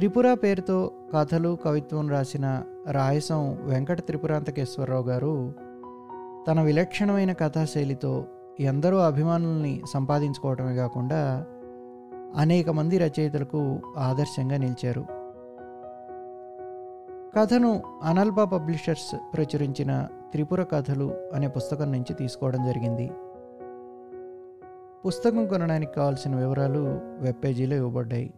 త్రిపుర పేరుతో కథలు కవిత్వం రాసిన రాయసం వెంకట త్రిపురాంతకేశ్వరరావు గారు తన విలక్షణమైన కథాశైలితో ఎందరో అభిమానుల్ని సంపాదించుకోవటమే కాకుండా అనేక మంది రచయితలకు ఆదర్శంగా నిలిచారు. కథను అనల్ప పబ్లిషర్స్ ప్రచురించిన త్రిపుర కథలు అనే పుస్తకం నుంచి తీసుకోవడం జరిగింది. పుస్తకం కొనడానికి కావాల్సిన వివరాలు వెబ్ పేజీలో ఇవ్వబడ్డాయి.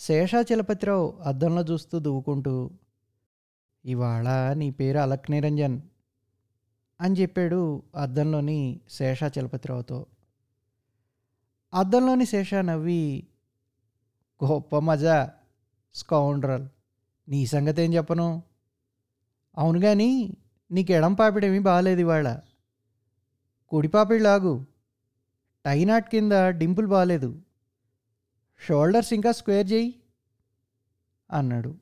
శేషాచలపతిరావు అద్దంలో చూస్తూ దువ్వుకుంటూ ఇవాళ నీ పేరు అలక్ నిరంజన్ అని చెప్పాడు అద్దంలోని శేషాచలపతిరావుతో. అద్దంలోని శేష నవ్వి గొప్ప మజా స్కౌండ్రల్ నీ సంగతి ఏం చెప్పను? అవును కానీ నీకు ఎడం పాపిడేమీ బాగాలేదు ఇవాళ. కుడి పాపిడిలాగు టైనాట్ కింద డింపుల్ బాగాలేదు షోల్డర్స్ ఇంకా స్క్వేర్ చేయి అన్నాడు.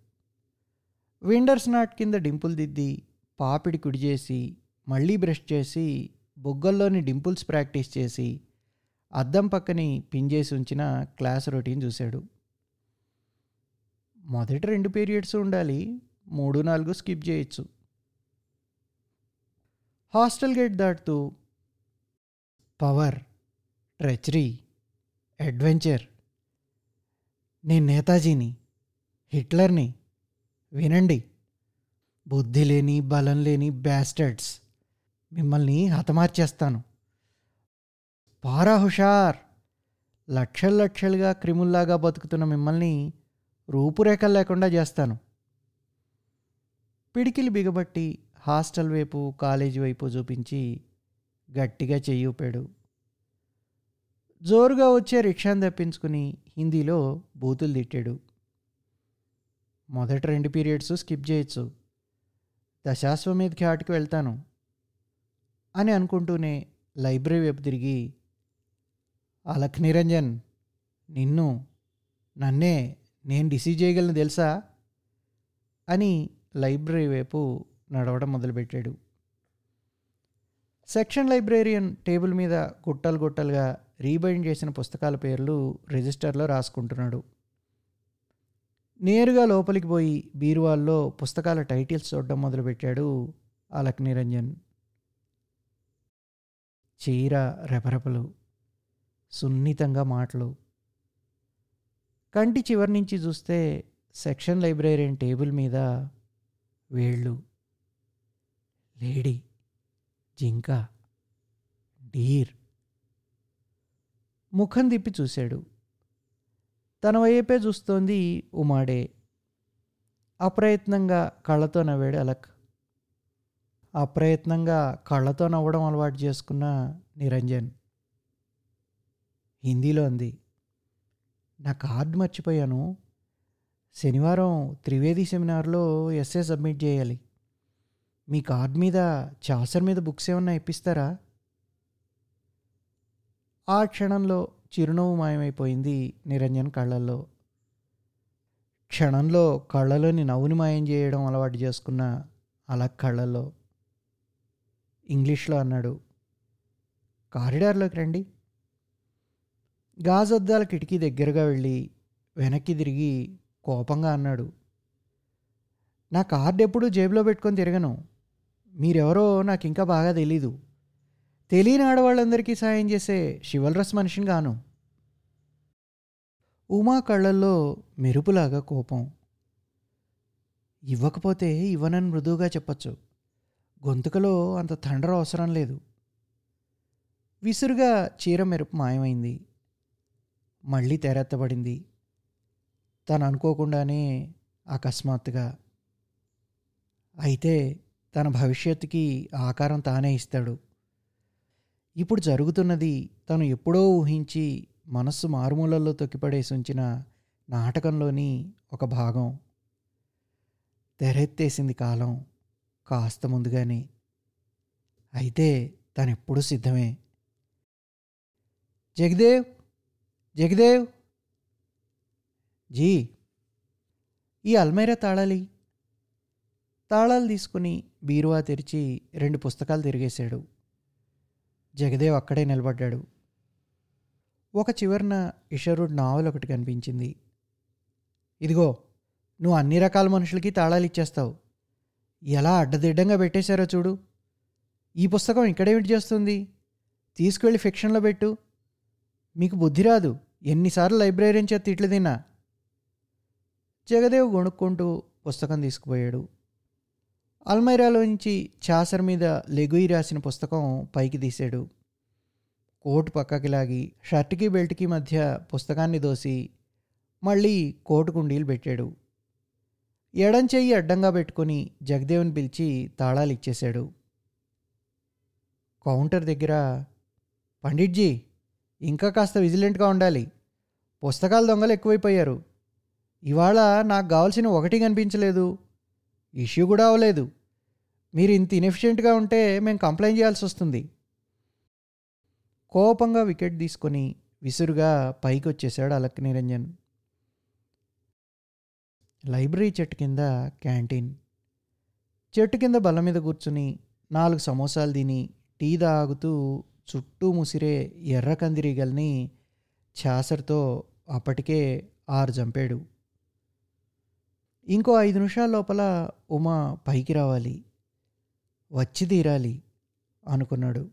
విండర్స్ నాట్ కింద డింపుల్ దిద్ది పాపిడి కుడి చేసి మళ్ళీ బ్రష్ చేసి బొగ్గల్లోని డింపుల్స్ ప్రాక్టీస్ చేసి అద్దం పక్కని పిన్ చేసి ఉంచిన క్లాస్ రొటీన్ చూశాడు. మొదటి రెండు పీరియడ్స్ ఉండాలి మూడు నాలుగు స్కిప్ చేయొచ్చు. హాస్టల్ గేట్ దాటుతూ పవర్ ట్రెచరీ అడ్వెంచర్ నేను నేతాజీని హిట్లర్ని వినండి. బుద్ధి లేని బలం లేని బ్యాస్టర్డ్స్ మిమ్మల్ని హతమార్చేస్తాను. పారా హుషార్. లక్షలు లక్షలుగా క్రిముల్లాగా బతుకుతున్న మిమ్మల్ని రూపురేఖలు లేకుండా చేస్తాను. పిడికిలి బిగబట్టి హాస్టల్ వైపు కాలేజీ వైపు చూపించి గట్టిగా చెయ్యూపాడు జోరుగా వచ్చే రిక్షాను తప్పించుకుని హిందీలో బూతులు తిట్టాడు. మొదటి రెండు పీరియడ్స్ స్కిప్ చేయొచ్చు. దశాశ్వమేధ్ ఘాట్కి వెళ్తాను అని అనుకుంటూనే లైబ్రరీ వైపు తిరిగి అలక్ నిరంజన్ నిన్ను నన్నే నేను డిసీజ్ చేయగలను తెలుసా? అని లైబ్రరీ వైపు నడవడం మొదలుపెట్టాడు. సెక్షన్ లైబ్రేరియన్ టేబుల్ మీద గుట్టలు గుట్టలుగా రీబైండ్ చేసిన పుస్తకాల పేర్లు రిజిస్టర్లో రాసుకుంటున్నాడు. నేరుగా లోపలికి పోయి బీరువాల్లో పుస్తకాల టైటిల్స్ చూడడం మొదలుపెట్టాడు అలక్ నిరంజన్. చీర రెపరెపలు సున్నితంగా మాటలు. కంటి చివరి నుంచి చూస్తే సెక్షన్ లైబ్రేరియన్ టేబుల్ మీద వేళ్ళు లేడీ జింక డీర్ ముఖం తిప్పి చూశాడు. తన వైపే చూస్తోంది ఉమాడే. అప్రయత్నంగా కళ్ళతో నవ్వాడు అలక్. అప్రయత్నంగా కళ్ళతో నవ్వడం అలవాటు చేసుకున్న నిరంజన్. హిందీలో అంది నా కార్డు మర్చిపోయాను. శనివారం త్రివేది సెమినార్లో ఎస్ఏ సబ్మిట్ చేయాలి. మీ కార్డ్ మీద చాసర్ మీద బుక్స్ ఏమన్నా ఇప్పిస్తారా? ఆ క్షణంలో చిరునవ్వు మాయమైపోయింది నిరంజన్ కళ్ళల్లో. క్షణంలో కళ్ళలోని నవ్వుని మాయం చేయడం అలవాటు చేసుకున్న అలా కళ్ళల్లో. ఇంగ్లీష్లో అన్నాడు కారిడార్లోకి రండి. గాజద్దాల కిటికీ దగ్గరగా వెళ్ళి వెనక్కి తిరిగి కోపంగా అన్నాడు నా కార్డు ఎప్పుడూ జేబులో పెట్టుకొని తిరగను. మీరెవరో నాకు ఇంకా బాగా తెలీదు. తెలియని ఆడవాళ్ళందరికీ సాయం చేసే శివల్రస్ మనిషిని గాను ఉమా కళ్ళల్లో మెరుపులాగా కోపం. ఇవ్వకపోతే ఇవ్వనని మృదువుగా చెప్పచ్చు. గొంతుకలో అంత తండ్ర అవసరం లేదు. విసురుగా చీర మెరుపు మాయమైంది. మళ్ళీ తెరెత్తబడింది. తను అనుకోకుండానే అకస్మాత్తుగా. అయితే తన భవిష్యత్తుకి ఆకారం తానే ఇస్తాడు. ఇప్పుడు జరుగుతున్నది తను ఎప్పుడో ఊహించి మనస్సు మారుమూలల్లో తొక్కిపడేసి ఉంచిన నాటకంలోని ఒక భాగం. తెరెత్తేసింది కాలం కాస్త ముందుగానే. అయితే తనెప్పుడు సిద్ధమే. జగదేవ్! జగదేవ్! జీ! ఈ అల్మైరా తాళాలి. తాళాలు తీసుకుని బీరువా తెరిచి రెండు పుస్తకాలు తిరిగేశాడు. జగదేవ్ అక్కడే నిలబడ్డాడు. ఒక చివరన ఇషరుడ్ నావల్ ఒకటి కనిపించింది. ఇదిగో నువ్వు అన్ని రకాల మనుషులకి తాళాలు ఇచ్చేస్తావు. ఎలా అడ్డదిడ్డంగా పెట్టేశారో చూడు. ఈ పుస్తకం ఇక్కడేమిటి చేస్తుంది? తీసుకువెళ్ళి ఫిక్షన్లో పెట్టు. మీకు బుద్ధి రాదు. ఎన్నిసార్లు లైబ్రరీని చేత తిట్లు తిన్నా. జగదేవ్ గొణుక్కుంటూ పుస్తకం తీసుకుపోయాడు. అల్మైరాలో నుంచి చాసర్ మీద లెగుయి రాసిన పుస్తకం పైకి తీశాడు. కోటు పక్కకి లాగి షర్ట్కి బెల్ట్కి మధ్య పుస్తకాన్ని దోసి మళ్ళీ కోటు కుండీలు పెట్టాడు. ఎడం చెయ్యి అడ్డంగా పెట్టుకొని జగదేవ్ని పిలిచి తాళాలు ఇచ్చేశాడు. కౌంటర్ దగ్గర పండిట్జీ ఇంకా కాస్త విజిలెంట్గా ఉండాలి. పుస్తకాల దొంగలు ఎక్కువైపోయారు. ఇవాళ నాకు కావాల్సిన ఒకటి కనిపించలేదు. ఇష్యూ కూడా అవ్వలేదు. మీరు ఇంత ఇన్ఎఫిషియెంట్గా ఉంటే మేము కంప్లైంట్ చేయాల్సి వస్తుంది. కోపంగా వికెట్ తీసుకొని విసురుగా పైకి వచ్చేసాడు అలక్ నిరంజన్. లైబ్రరీ చెట్టు కింద క్యాంటీన్. చెట్టు కింద బల్ల మీద కూర్చుని నాలుగు సమోసాలు తిని టీ తాగుతూ చుట్టూ ముసిరే ఎర్ర కందిరీగల్ని ఛాసర్తో అప్పటికే ఆరు చంపాడు. ఇంకో ఐదు నిమిషాల లోపల ఉమా పైకి రావాలి. వచ్చి తీరాలి అనుకున్నాడు.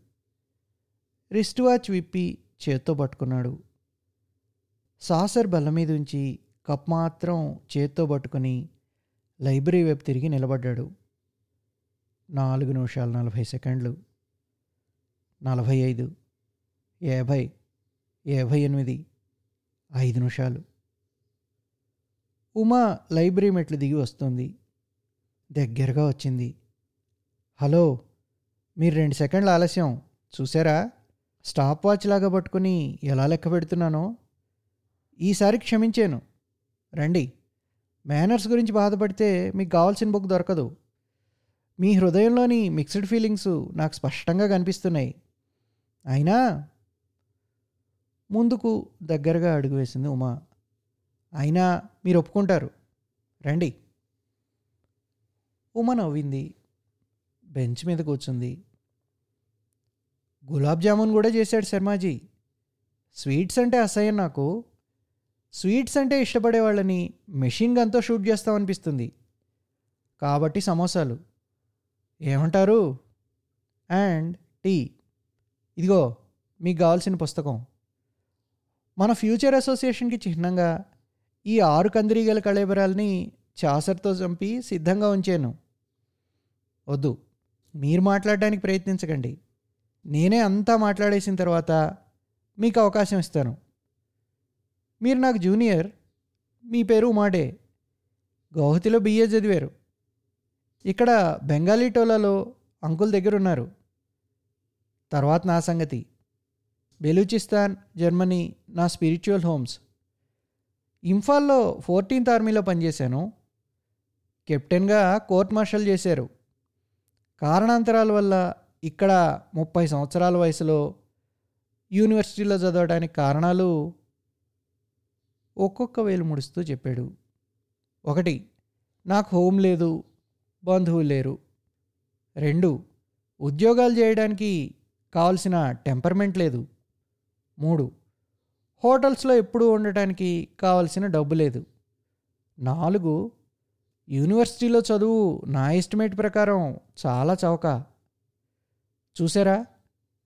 రిస్ట్ వాచ్ విప్పి చేత్తో పట్టుకున్నాడు. సాసర్ బల్ల మీద ఉంచి కప్ మాత్రం చేత్తో పట్టుకుని లైబ్రరీ వైపు తిరిగి నిలబడ్డాడు. నాలుగు నిమిషాలు నలభై సెకండ్లు. నలభై ఐదు యాభై యాభై ఎనిమిది ఐదు నిమిషాలు. ఉమా లైబ్రరీ మెట్లు దిగి వస్తుంది. దగ్గరగా వచ్చింది. హలో మీరు రెండు సెకండ్ల ఆలస్యం. చూసారా స్టాప్ వాచ్ లాగా పట్టుకుని ఎలా లెక్క పెడుతున్నానో? ఈసారి క్షమించాను. రండి. మేనర్స్ గురించి బాధపడితే మీకు కావాల్సిన బుక్ దొరకదు. మీ హృదయంలోని మిక్స్డ్ ఫీలింగ్స్ నాకు స్పష్టంగా కనిపిస్తున్నాయి. అయినా? ముందుకు దగ్గరగా అడుగు వేసింది ఉమా. అయినా మీరు ఒప్పుకుంటారు. రండి. ఉమ నవ్వింది. బెంచ్ మీద కూర్చుంది. గులాబ్ జామున్ కూడా చేశాడు శర్మాజీ. స్వీట్స్ అంటే అసహ్యం నాకు. స్వీట్స్ అంటే ఇష్టపడే వాళ్ళని మెషిన్ గన్తో షూట్ చేస్తామనిపిస్తుంది కాబట్టి సమోసాలు. ఏమంటారు? And tea. ఇదిగో మీకు కావాల్సిన పుస్తకం. మన ఫ్యూచర్ అసోసియేషన్కి చిహ్నంగా ఈ ఆరు కందిరీగల కళేబరాల్ని చాసర్తో చంపి సిద్ధంగా ఉంచాను. వద్దు మీరు మాట్లాడడానికి ప్రయత్నించకండి. నేనే అంతా మాట్లాడేసిన తర్వాత మీకు అవకాశం ఇస్తాను. మీరు నాకు జూనియర్ మీ పేరు ఉమాడే. గౌహతిలో బిఏ చదివారు. ఇక్కడ బెంగాలీ టోలాలో అంకుల్ దగ్గర ఉన్నారు తర్వాత నా సంగతి. బెలూచిస్తాన్ జర్మనీ నా స్పిరిచువల్ హోమ్స్. ఇంఫాల్లో ఫోర్టీన్త్ ఆర్మీలో పనిచేశాను. కెప్టెన్గా కోర్ట్ మార్షల్ చేశారు. కారణాంతరాల వల్ల ఇక్కడ ముప్పై సంవత్సరాల వయసులో యూనివర్సిటీలో చదవడానికి కారణాలు ఒక్కొక్క వేలు ముడుస్తూ చెప్పాడు. ఒకటి నాకు హోమ్ లేదు బంధువులు లేరు. రెండు ఉద్యోగాలు చేయడానికి కావలసిన టెంపర్మెంట్ లేదు. మూడు హోటల్స్లో ఎప్పుడూ ఉండటానికి కావలసిన డబ్బు లేదు. నాలుగు యూనివర్సిటీలో చదువు నా ఎస్టిమేట్ ప్రకారం చాలా చౌక. చూసారా?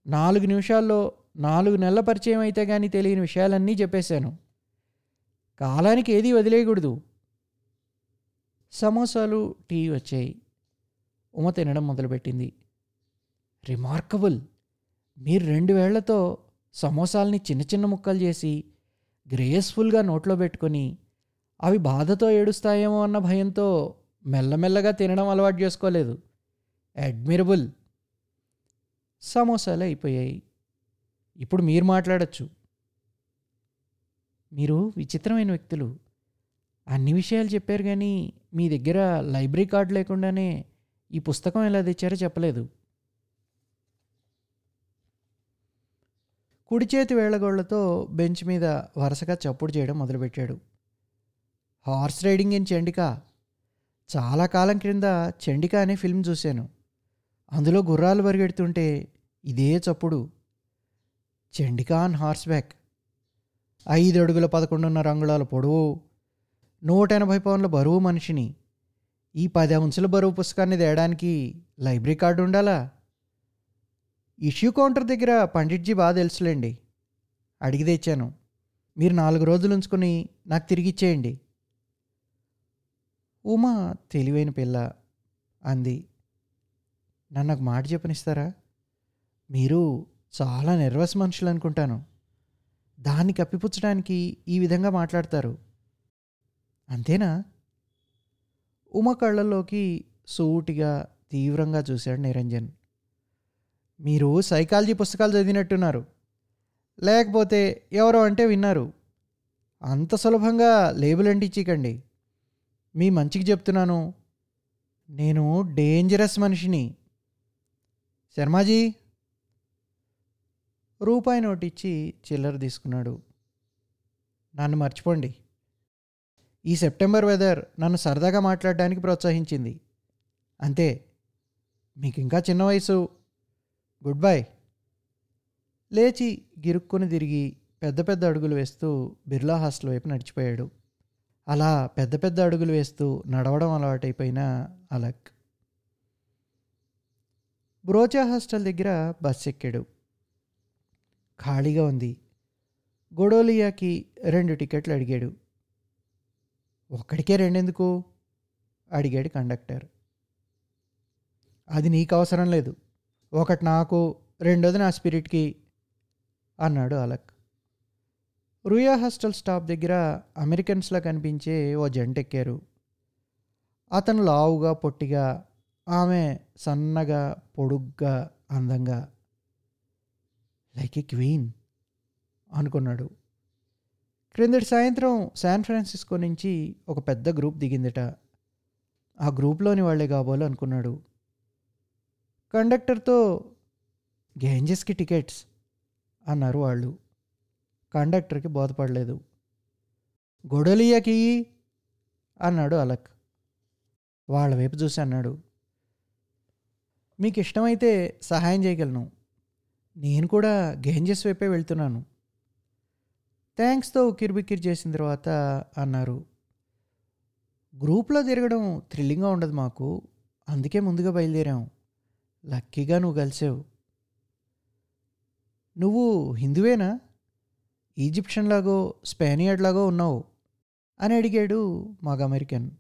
నాలుగు నిమిషాల్లో నాలుగు నెలల పరిచయం అయితే కానీ తెలియని విషయాలన్నీ చెప్పేశాను. కాలానికి ఏది వదిలేయకూడదు. సమోసాలు టీ వచ్చాయి. ఉమ తినడం మొదలుపెట్టింది. రిమార్కబుల్! మీరు రెండు వేళ్ళతో సమోసాల్ని చిన్న చిన్న ముక్కలు చేసి గ్రేస్ఫుల్గా నోట్లో పెట్టుకొని అవి బాధతో ఏడుస్తాయేమో అన్న భయంతో మెల్లమెల్లగా తినడం అలవాటు చేసుకోలేదు. అడ్మిరబుల్. సమోసాలు అయిపోయాయి. ఇప్పుడు మీరు మాట్లాడచ్చు. మీరు విచిత్రమైన వ్యక్తులు. అన్ని విషయాలు చెప్పారు కానీ మీ దగ్గర లైబ్రరీ కార్డు లేకుండానే ఈ పుస్తకం ఎలా తెచ్చారో చెప్పలేదు. కుడి చేతి వేళ్ళగోళ్ళతో బెంచ్ మీద వరుసగా చప్పుడు చేయడం మొదలుపెట్టాడు. Horse riding in Chandika. చాలా కాలం క్రింద చండిక అనే ఫిల్మ్ చూశాను. అందులో గుర్రాలు పరిగెడుతుంటే ఇదే చప్పుడు. చండికా ఆన్ హార్స్ బ్యాక్ ఐదు అడుగుల పదకొండున్నర అంగుళాల పొడవు. నూట ఎనభై పౌన్ల బరువు మనిషిని. ఈ పది అంశుల బరువు పుస్తకాన్ని తేయడానికి లైబ్రరీ కార్డు ఉండాలా? ఇష్యూ కౌంటర్ దగ్గర పండిట్జీ బాగా తెలుసులేండి. అడిగి తెచ్చాను. మీరు నాలుగు రోజులు ఉంచుకొని నాకు తిరిగి ఇచ్చేయండి. ఉమా తెలివైన పిల్ల అంది. నన్ను ఒక మాట చెప్పనిస్తారా? మీరు చాలా నెర్వస్ మనుషులు అనుకుంటాను. దాన్ని కప్పిపుచ్చడానికి ఈ విధంగా మాట్లాడతారు. అంతేనా? ఉమ కళ్ళల్లోకి సూటిగా తీవ్రంగా చూశాడు నిరంజన్. మీరు సైకాలజీ పుస్తకాలు చదివినట్టున్నారు. లేకపోతే ఎవరో అంటే విన్నారు. అంత సులభంగా లేబుల్ అంటించకండి మీ మంచికి చెప్తున్నాను. నేను డేంజరస్ మనిషిని. శర్మాజీ రూపాయి నోటు ఇచ్చి చిల్లర తీసుకున్నాడు. నన్ను మర్చిపోండి. ఈ సెప్టెంబర్ వెదర్ నన్ను సరదాగా మాట్లాడడానికి ప్రోత్సహించింది. అంతే. మీకు ఇంకా చిన్న వయసు. గుడ్ బై లేచి గిరుక్కుని తిరిగి పెద్ద పెద్ద అడుగులు వేస్తూ బిర్లా హాస్టల్ వైపు నడిచిపోయాడు. అలా పెద్ద పెద్ద అడుగులు వేస్తూ నడవడం అలవాటైపోయిన అలక్. బ్రోచా హాస్టల్ దగ్గర బస్ ఎక్కాడు. ఖాళీగా ఉంది. గొడోలియాకి రెండు టికెట్లు అడిగాడు. ఒక్కడికే రెండెందుకు? అడిగాడు కండక్టర్. అది నీకు అవసరం లేదు. ఒకటి నాకు రెండోది నా స్పిరిట్కి అన్నాడు అలక్. రుయా హాస్టల్ స్టాప్ దగ్గర అమెరికన్స్లా కనిపించే ఓ జంట ఎక్కారు అతను లావుగా పొట్టిగా ఆమె సన్నగా పొడుగ్గా అందంగా లైక్ ఏ క్వీన్ అనుకున్నాడు. క్రిందటి సాయంత్రం శాన్ ఫ్రాన్సిస్కో నుంచి ఒక పెద్ద గ్రూప్ దిగిందట. ఆ గ్రూప్లోని వాళ్ళే కాబోలు అనుకున్నాడు. కండక్టర్తో గేంజెస్కి టికెట్స్ అన్నారు వాళ్ళు. కండక్టర్కి బోధపడలేదు. గొడలియాకి అన్నాడు అలక్. వాళ్ళ వైపు చూసి అన్నాడు. మీకు ఇష్టమైతే సహాయం చేయగలను. నేను కూడా గేంజెస్ వైపే వెళ్తున్నాను. థ్యాంక్స్తో ఉక్కిరిబిక్కిరి చేసిన తర్వాత అన్నారు. గ్రూప్లో తిరగడం థ్రిల్లింగ్గా ఉండదు మాకు. అందుకే ముందుగా బయలుదేరాం. లక్కీగా నువ్వు కలిసావు. నువ్వు హిందువేనా? ఈజిప్షియన్ లాగో స్పానియర్డ్ లాగో ఉన్నావు అని అడిగాడు మగ అమెరికన్.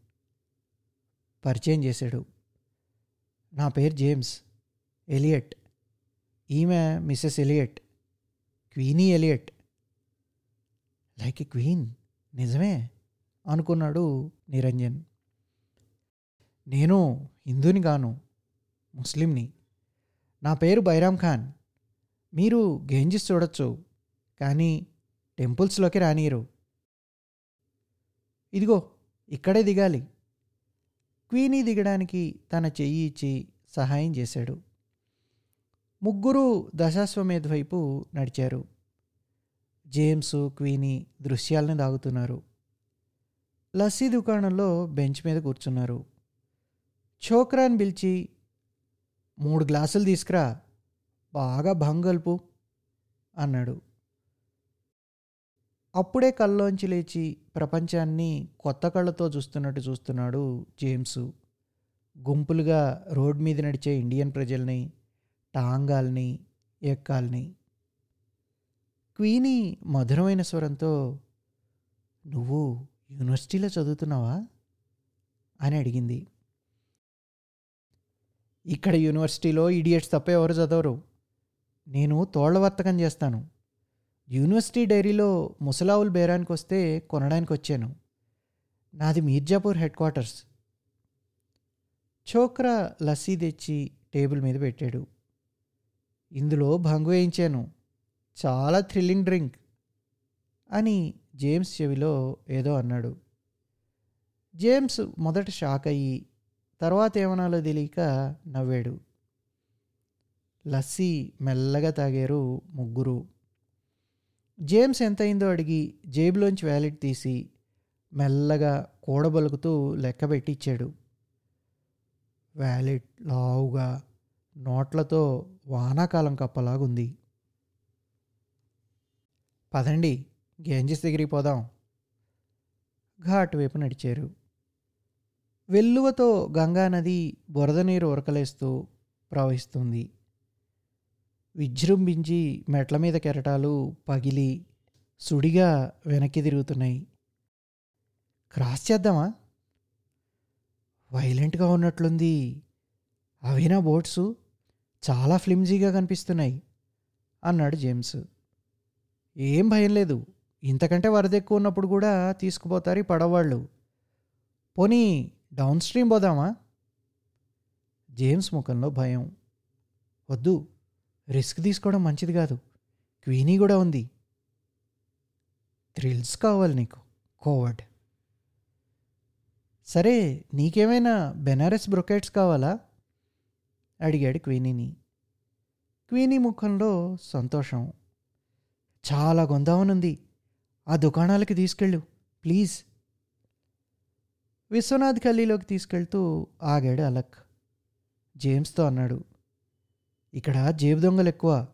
పరిచయం చేశాడు. నా పేరు జేమ్స్ ఎలియట్. ఈమె Mrs Elliot. Queenie Elliot. Like a queen నిజమే అనుకున్నాడు నిరంజన్. నేను హిందూని గాను ముస్లింని. నా పేరు బైరామ్ ఖాన్. మీరు గేంజిస్ చూడొచ్చు కానీ టెంపుల్స్లోకి రానియరు ఇదిగో ఇక్కడే దిగాలి. క్వీనీ దిగడానికి తన చెయ్యి ఇచ్చి సహాయం చేశాడు. ముగ్గురు దశాశ్వమేధ్ వైపు నడిచారు. జేమ్స్ క్వీనీ దృశ్యాలను దాగుతున్నారు. లస్సీ దుకాణంలో బెంచ్ మీద కూర్చున్నారు. ఛోక్రాన్ పిలిచి మూడు గ్లాసులు తీసుకురా. బాగా భంగల్పు అన్నాడు. అప్పుడే కల్లోంచి లేచి ప్రపంచాన్ని కొత్త కళ్ళతో చూస్తున్నట్టు చూస్తున్నాడు జేమ్స్. గుంపులుగా రోడ్ మీద నడిచే ఇండియన్ ప్రజల్ని టాంగాల్ని ఎక్కాల్ని. క్వీని మధురమైన స్వరంతో నువ్వు యూనివర్సిటీలో చదువుతున్నావా? అని అడిగింది. ఇక్కడ యూనివర్సిటీలో ఇడియట్స్ తప్ప ఎవరు చదవరు. నేను తోళ్ళ వర్తకం చేస్తాను. యూనివర్సిటీ డైరీలో ముసలావుల్ బేరానికి వస్తే కొనడానికి వచ్చాను. నాది మీర్జాపూర్ హెడ్ క్వార్టర్స్. చోక్రా లస్సీ తెచ్చి టేబుల్ మీద పెట్టాడు. ఇందులో భంగు వేయించాను. చాలా థ్రిల్లింగ్ డ్రింక్ అని జేమ్స్ చెవిలో ఏదో అన్నాడు. జేమ్స్ మొదట షాక్ అయ్యి తర్వాత ఏమనాలో తెలియక నవ్వాడు. లస్సీ మెల్లగా తాగారు ముగ్గురు. జేమ్స్ ఎంత అయిందో అడిగి జేబులోంచి వ్యాలెట్ తీసి మెల్లగా కూడబలుకుతూ లెక్క పెట్టి ఇచ్చాడు వ్యాలెట్ లావుగా నోట్లతో వానాకాలం కప్పలాగుంది. పదండి గేంజెస్ దగ్గరికి పోదాం. ఘాట్ వైపు నడిచారు. వెల్లువతో గంగా నది బురద నీరు ఉరకలేస్తూ ప్రవహిస్తుంది. విజృంభించి మెట్ల మీద కెరటాలు పగిలి సుడిగా వెనక్కి తిరుగుతున్నాయి. క్రాస్ చేద్దామా? వైలెంట్గా ఉన్నట్లుంది. అవినా బోట్స్? చాలా ఫ్లిమ్జీగా కనిపిస్తున్నాయి అన్నాడు జేమ్స్. ఏం భయం లేదు. ఇంతకంటే వరద ఎక్కువ ఉన్నప్పుడు కూడా తీసుకుపోతారు ఈ పడవాళ్ళు పోనీ డౌన్ స్ట్రీమ్ పోదామా? జేమ్స్ ముఖంలో భయం. వద్దు రిస్క్ తీసుకోవడం మంచిది కాదు. క్వీనీ కూడా ఉంది. థ్రిల్స్ కావాలి నీకు. కోవర్డ్ సరే నీకేమైనా బెనారస్ బ్రొకెట్స్ కావాలా? అడిగాడు క్వీనీని క్వీనీ ముఖంలో సంతోషం. చాలా గొందామనుంది ఆ దుకాణాలకి తీసుకెళ్ళు. ప్లీజ్ విశ్వనాథ్ గల్లీలోకి తీసుకెళ్తూ ఆగాడు అలక్. జేమ్స్తో అన్నాడు ఇక్కడ జేబు దొంగలు ఎక్కువ.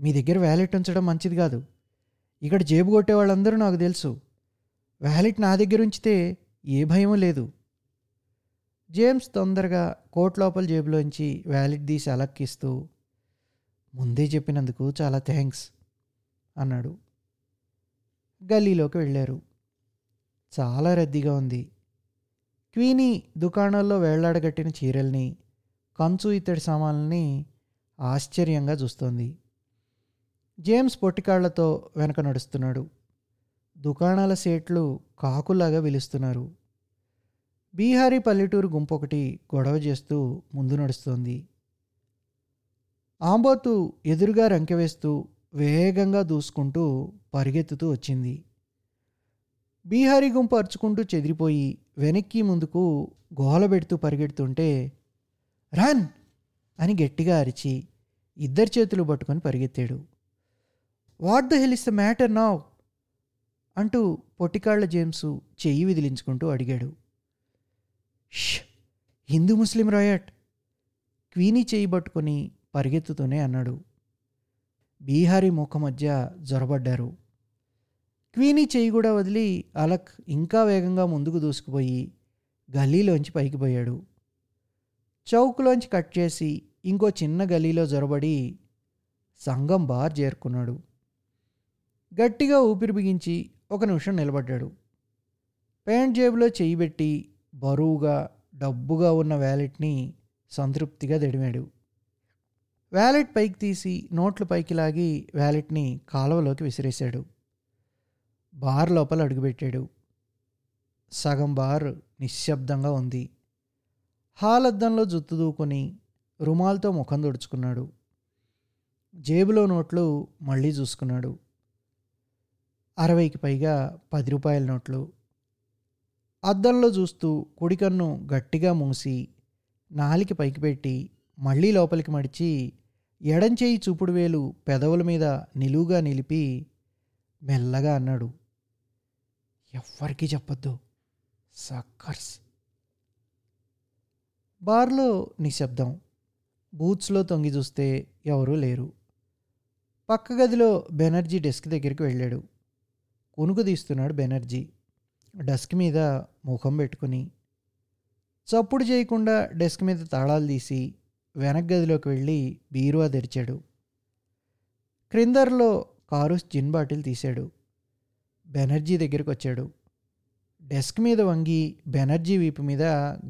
మీ దగ్గర వ్యాలెట్ ఉంచడం మంచిది కాదు. ఇక్కడ జేబు కొట్టే వాళ్ళందరూ నాకు తెలుసు. వ్యాలెట్ నా దగ్గర ఉంచితే ఏ భయమూ లేదు. జేమ్స్ తొందరగా కోట్ లోపల జేబులోంచి వ్యాలెట్ తీసి అలక్కిస్తూ ముందే చెప్పినందుకు చాలా థ్యాంక్స్ అన్నాడు. గల్లీలోకి వెళ్ళారు. చాలా రద్దీగా ఉంది. క్వీనీ దుకాణాల్లో వేళ్ళాడగట్టిన చీరల్ని కంచు ఇత్తడి సామాన్లని ఆశ్చర్యంగా చూస్తోంది. జేమ్స్ పొట్టికాళ్ళతో వెనక నడుస్తున్నాడు. దుకాణాల సేట్లు కాకులాగా పిలుస్తున్నారు బీహారీ పల్లెటూరు గుంపు ఒకటి గొడవ చేస్తూ ముందు నడుస్తోంది. ఆంబోతు ఎదురుగా రంకెవేస్తూ వేగంగా దూసుకుంటూ పరిగెత్తుతూ వచ్చింది. బీహారీ గుంపు అరుచుకుంటూ చెదిరిపోయి వెనక్కి ముందుకు గోల పెడుతూ పరిగెడుతుంటే రన్! అని గట్టిగా అరిచి ఇద్దరి చేతులు పట్టుకొని పరిగెత్తాడు. What the hell is the matter now అంటూ పొట్టికాళ్ళ జేమ్స్ చెయ్యి విదిలించుకుంటూ అడిగాడు. ష్! హిందూ ముస్లిం రాయట్! క్వీనీ చెయ్యి పట్టుకొని పరిగెత్తుతూనే అన్నాడు. బీహారీ ముఖ మధ్య జొరబడ్డారు. క్వీనీ చెయ్యి కూడా వదిలి అలక్ ఇంకా వేగంగా ముందుకు దూసుకుపోయి గలీలోంచి పైకి పోయాడు. చౌక్లోంచి కట్ చేసి ఇంకో చిన్న గలీలో జొరబడి సంగం బార్ చేరుకున్నాడు. గట్టిగా ఊపిరి బిగించి ఒక నిమిషం నిలబడ్డాడు. ప్యాంట్ జేబులో చెయ్యి పెట్టి బరువుగా డబ్బుగా ఉన్న వ్యాలెట్ని సంతృప్తిగా దడిమాడు. వ్యాలెట్ పైకి తీసి నోట్లు పైకి లాగి వ్యాలెట్ని కాలువలోకి విసిరేశాడు. బార్ లోపల అడుగుపెట్టాడు సగం బార్ నిశ్శబ్దంగా ఉంది. హాల్ అద్దంలో జుత్తు దూకొని రుమాల్తో ముఖం తుడుచుకున్నాడు. జేబులో నోట్లు మళ్ళీ చూసుకున్నాడు. అరవైకి పైగా పది రూపాయల నోట్లు. అద్దంలో చూస్తూ కుడికన్ను గట్టిగా మూసి నాలికి పైకి పెట్టి మళ్ళీ లోపలికి మడిచి ఎడంచేయి చూపుడు వేలు పెదవుల మీద నిలువుగా నిలిపి మెల్లగా అన్నాడు. ఎవ్వరికీ చెప్పొద్దు. సక్కర్స్. బార్లో నిశ్శబ్దం. బూత్స్లో తొంగి చూస్తే ఎవరూ లేరు. పక్క గదిలో బెనర్జీ డెస్క్ దగ్గరికి వెళ్ళాడు. కొనుకు తీస్తున్నాడు బెనర్జీ. డెస్క్ మీద ముఖం పెట్టుకుని. చప్పుడు చేయకుండా డెస్క్ మీద తాళాలు తీసి వెనక్ గదిలోకి వెళ్ళి బీరువా తెరిచాడు. క్రిందర్లో కారు జిన్ బాటిల్ తీశాడు. బెనర్జీ దగ్గరికి వచ్చాడు డెస్క్ మీద వంగి బెనర్జీ వీపు మీద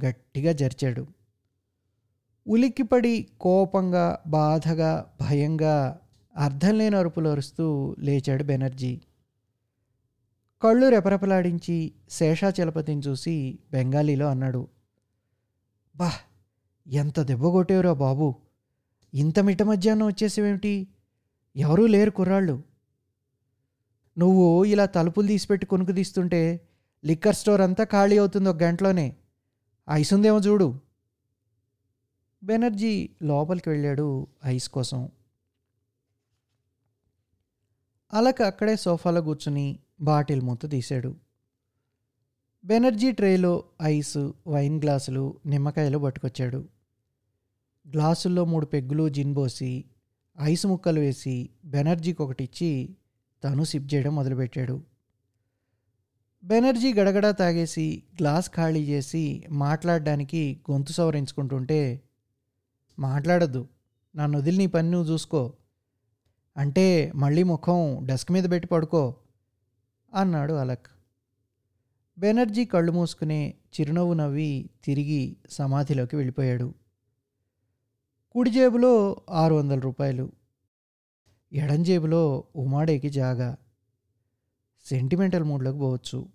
గట్టిగా జరిచాడు. ఉలిక్కిపడి కోపంగా బాధగా భయంగా అర్థం లేని అరుపులు అరుస్తూ లేచాడు బెనర్జీ. కళ్ళు రెపరెపలాడించి శేషాచలపతిని చూసి బెంగాలీలో అన్నాడు బా ఎంత దెబ్బ కొట్టేవరా బాబు? ఇంత మిట్ట మధ్యాహ్నం వచ్చేసేవేమిటి? ఎవరూ లేరు కుర్రాళ్ళు. నువ్వు ఇలా తలుపులు తీసిపెట్టి కొనుక్కు తీస్తుంటే లిక్కర్ స్టోర్ అంతా ఖాళీ అవుతుంది ఒక గంటలోనే. ఐసుందేమో చూడు. బెనర్జీ లోపలికి వెళ్ళాడు ఐస్ కోసం. అలక అక్కడే సోఫాలో కూర్చుని బాటిల్ మూత తీశాడు. బెనర్జీ ట్రేలో ఐస్ వైన్ గ్లాసులు నిమ్మకాయలు పట్టుకొచ్చాడు. గ్లాసుల్లో మూడు పెగ్గులు జిన్ పోసి ఐస్ ముక్కలు వేసి బెనర్జీకి ఒకటిచ్చి తను సిప్ చేయడం మొదలుపెట్టాడు. బెనర్జీ గడగడా తాగేసి గ్లాస్ ఖాళీ చేసి మాట్లాడడానికి గొంతు సవరించుకుంటుంటే మాట్లాడద్దు. నన్ను వదిలి నీ పని నువ్వు చూసుకో. అంటే మళ్ళీ ముఖం డెస్క్ మీద పెట్టి పడుకో అన్నాడు అలక్. బెనర్జీ కళ్ళు మూసుకునే చిరునవ్వు నవ్వి తిరిగి సమాధిలోకి వెళ్ళిపోయాడు. కుడి జేబులో ఆరు వందల రూపాయలు. ఎడంజేబులో ఉమాడేకి జాగా. సెంటిమెంటల్ మూడ్లోకి పోవచ్చు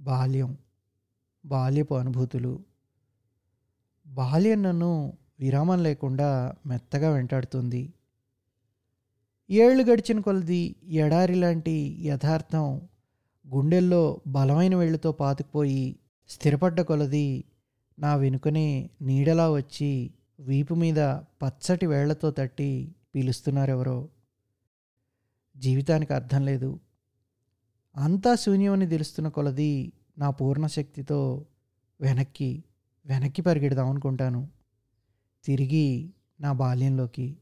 బాల్యం. బాల్యపు అనుభూతులు. బాల్యం నన్ను విరామం లేకుండా మెత్తగా వెంటాడుతుంది. ఏళ్ళు గడిచిన కొలది ఎడారి లాంటి యథార్థం గుండెల్లో బలమైన వేళ్ళతో పాతుకుపోయి స్థిరపడ్డ కొలది నా వెనుకనే నీడలా వచ్చి వీపు మీద పచ్చటి వేళ్ళతో తట్టి పీలుస్తున్నారెవరో? జీవితానికి అర్థం లేదు. అంతా శూన్యమని తెలుస్తున్న కొలది నా పూర్ణశక్తితో వెనక్కి వెనక్కి పరిగెడదాం అనుకుంటాను. తిరిగి నా బాల్యంలోకి.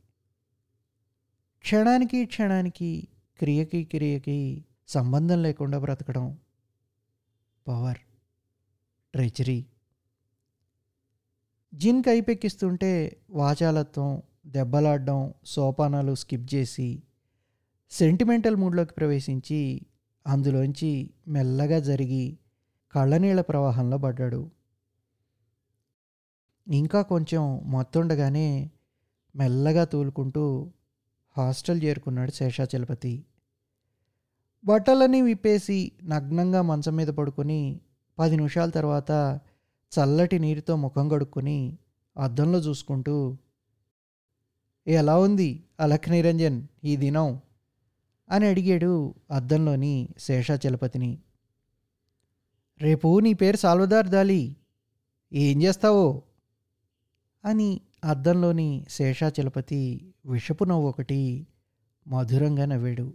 క్షణానికి క్షణానికి క్రియకి క్రియకి సంబంధం లేకుండా బ్రతకడం. పవర్. ట్రెజరీ జిన్ కైపెక్కిస్తుంటే వాచాలత్వం దెబ్బలాడడం సోపానాలు స్కిప్ చేసి సెంటిమెంటల్ మూడ్లోకి ప్రవేశించి అందులోంచి మెల్లగా జరిగి కళ్ళనీళ్ళ ప్రవాహంలో పడ్డాడు. ఇంకా కొంచెం మొత్తుండగానే మెల్లగా తూలుకుంటూ హాస్టల్ చేరుకున్నాడు శేషాచలపతి. బట్టలన్నీ విప్పేసి నగ్నంగా మంచం మీద పడుకొని పది నిమిషాల తర్వాత చల్లటి నీరుతో ముఖం కడుక్కొని అద్దంలో చూసుకుంటూ ఎలా ఉంది అలక్ నిరంజన్ ఈ దినం? అని అడిగాడు అద్దంలోని శేషాచలపతిని రేపు నీ పేరు సాల్వదార్ దాలి. ఏం చేస్తావో? అని అద్దంలోని శేషాచలపతి విషపు నవ్వు ఒకటి మధురంగా నవ్వాడు.